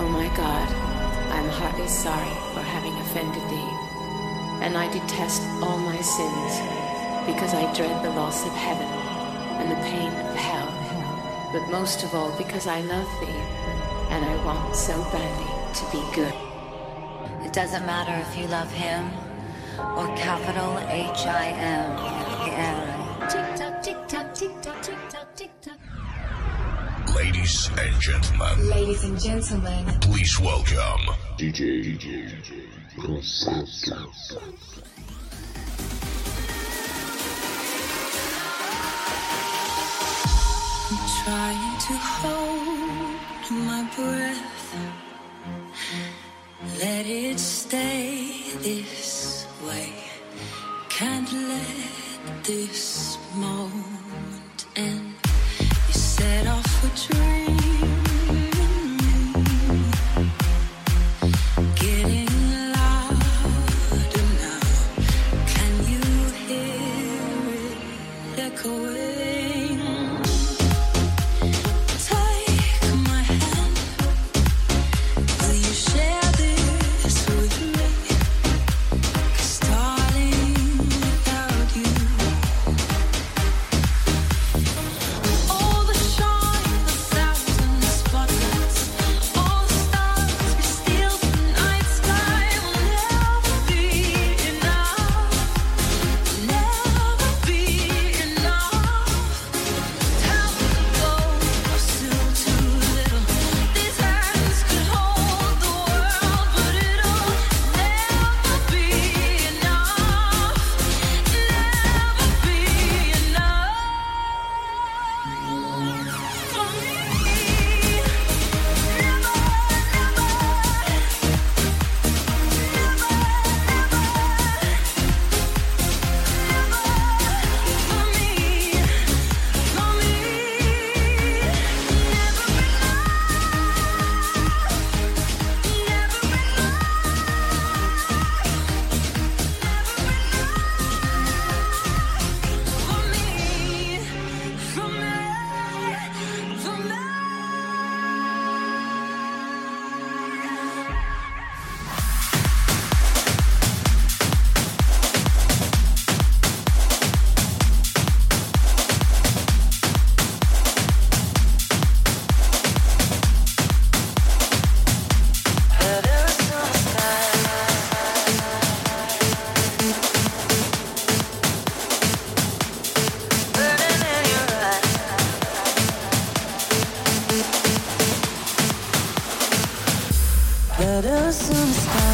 Oh my God, I am heartily sorry for having offended thee, and I detest all my sins, because I dread the loss of heaven and the pain of hell, but most of all because I love thee, and I want so badly to be good. It doesn't matter if you love him or capital H I M. Tick tock, tick tock, tick tock, tick. Ladies and gentlemen, Ladies and gentlemen, please welcome DJ, DJ, DJ, Rosato. I'm trying to hold my breath. Let it stay this way. Can't let this moment end. Set off a dream. Letters in the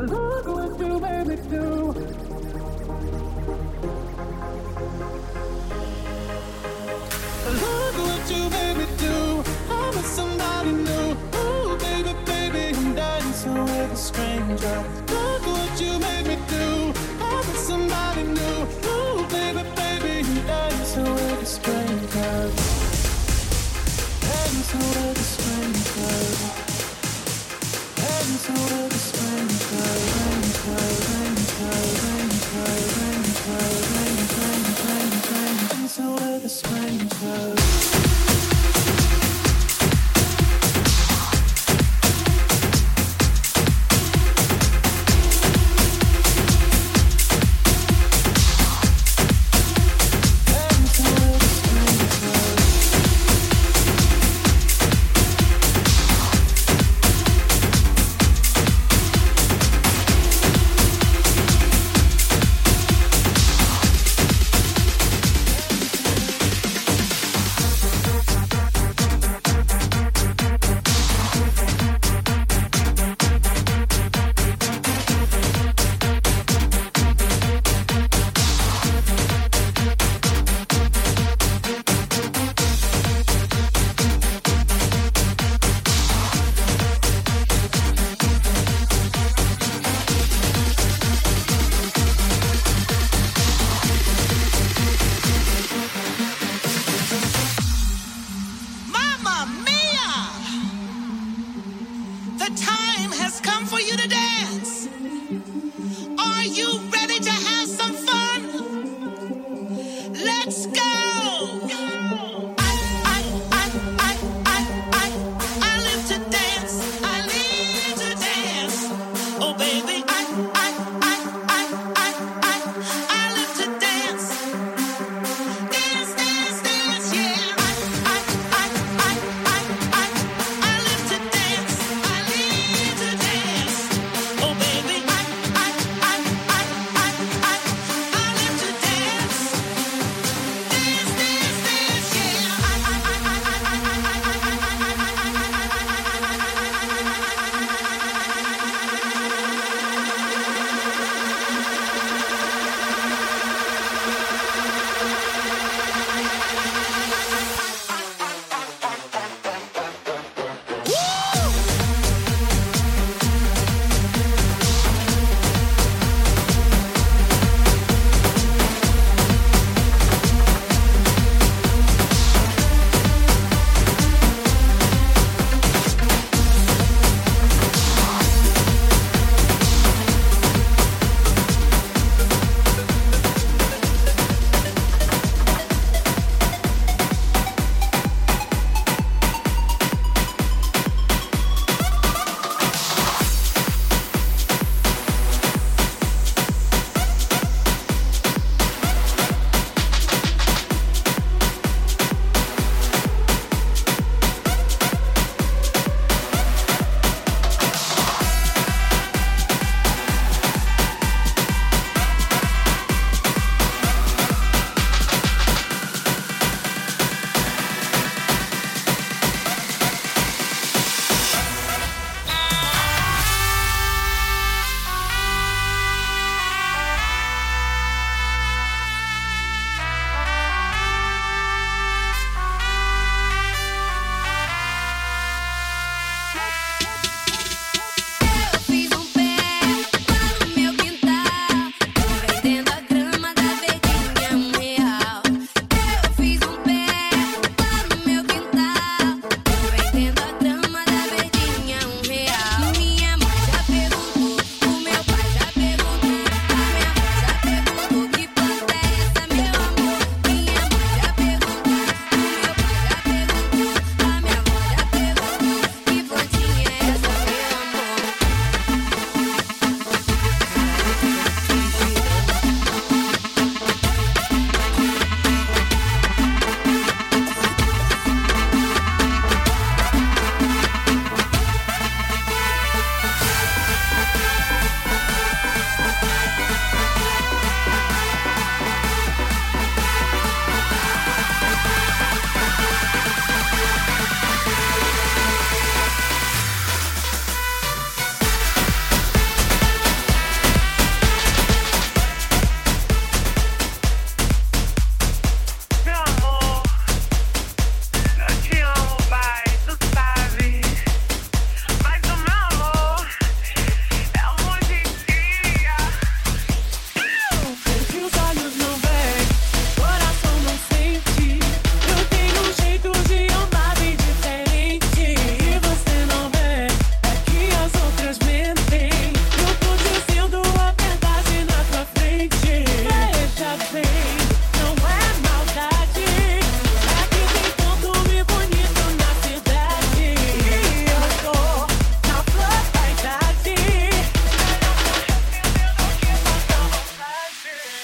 Look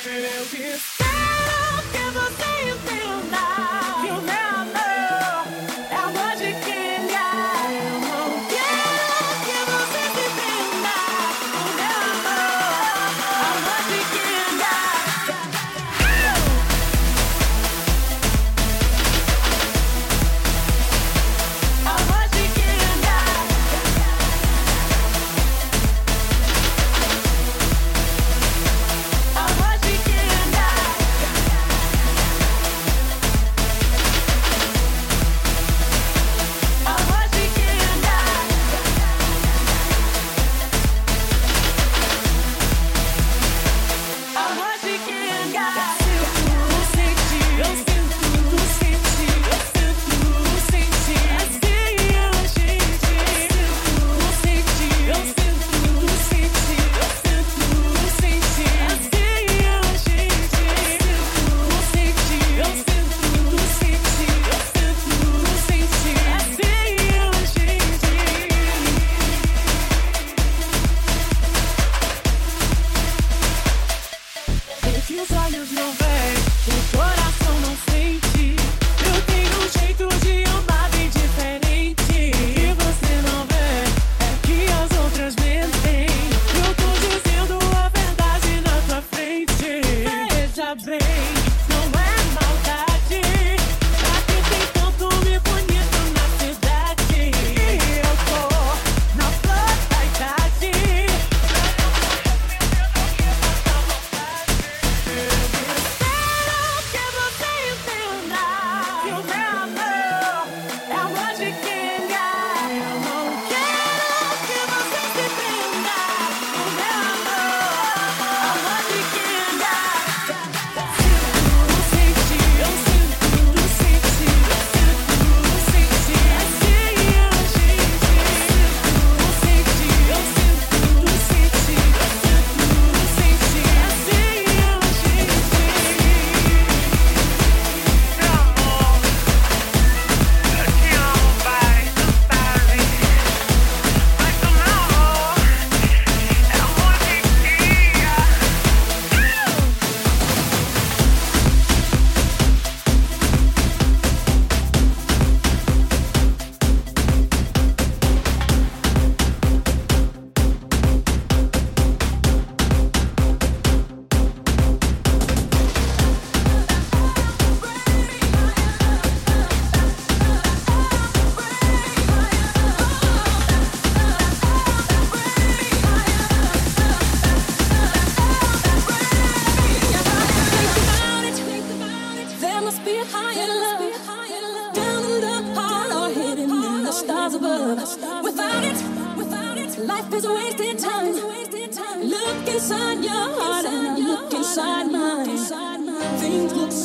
and Elvis.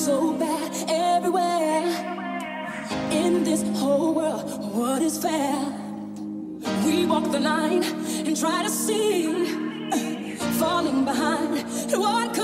so bad everywhere in this whole world. What is fair? We walk the line and try to see, falling behind. What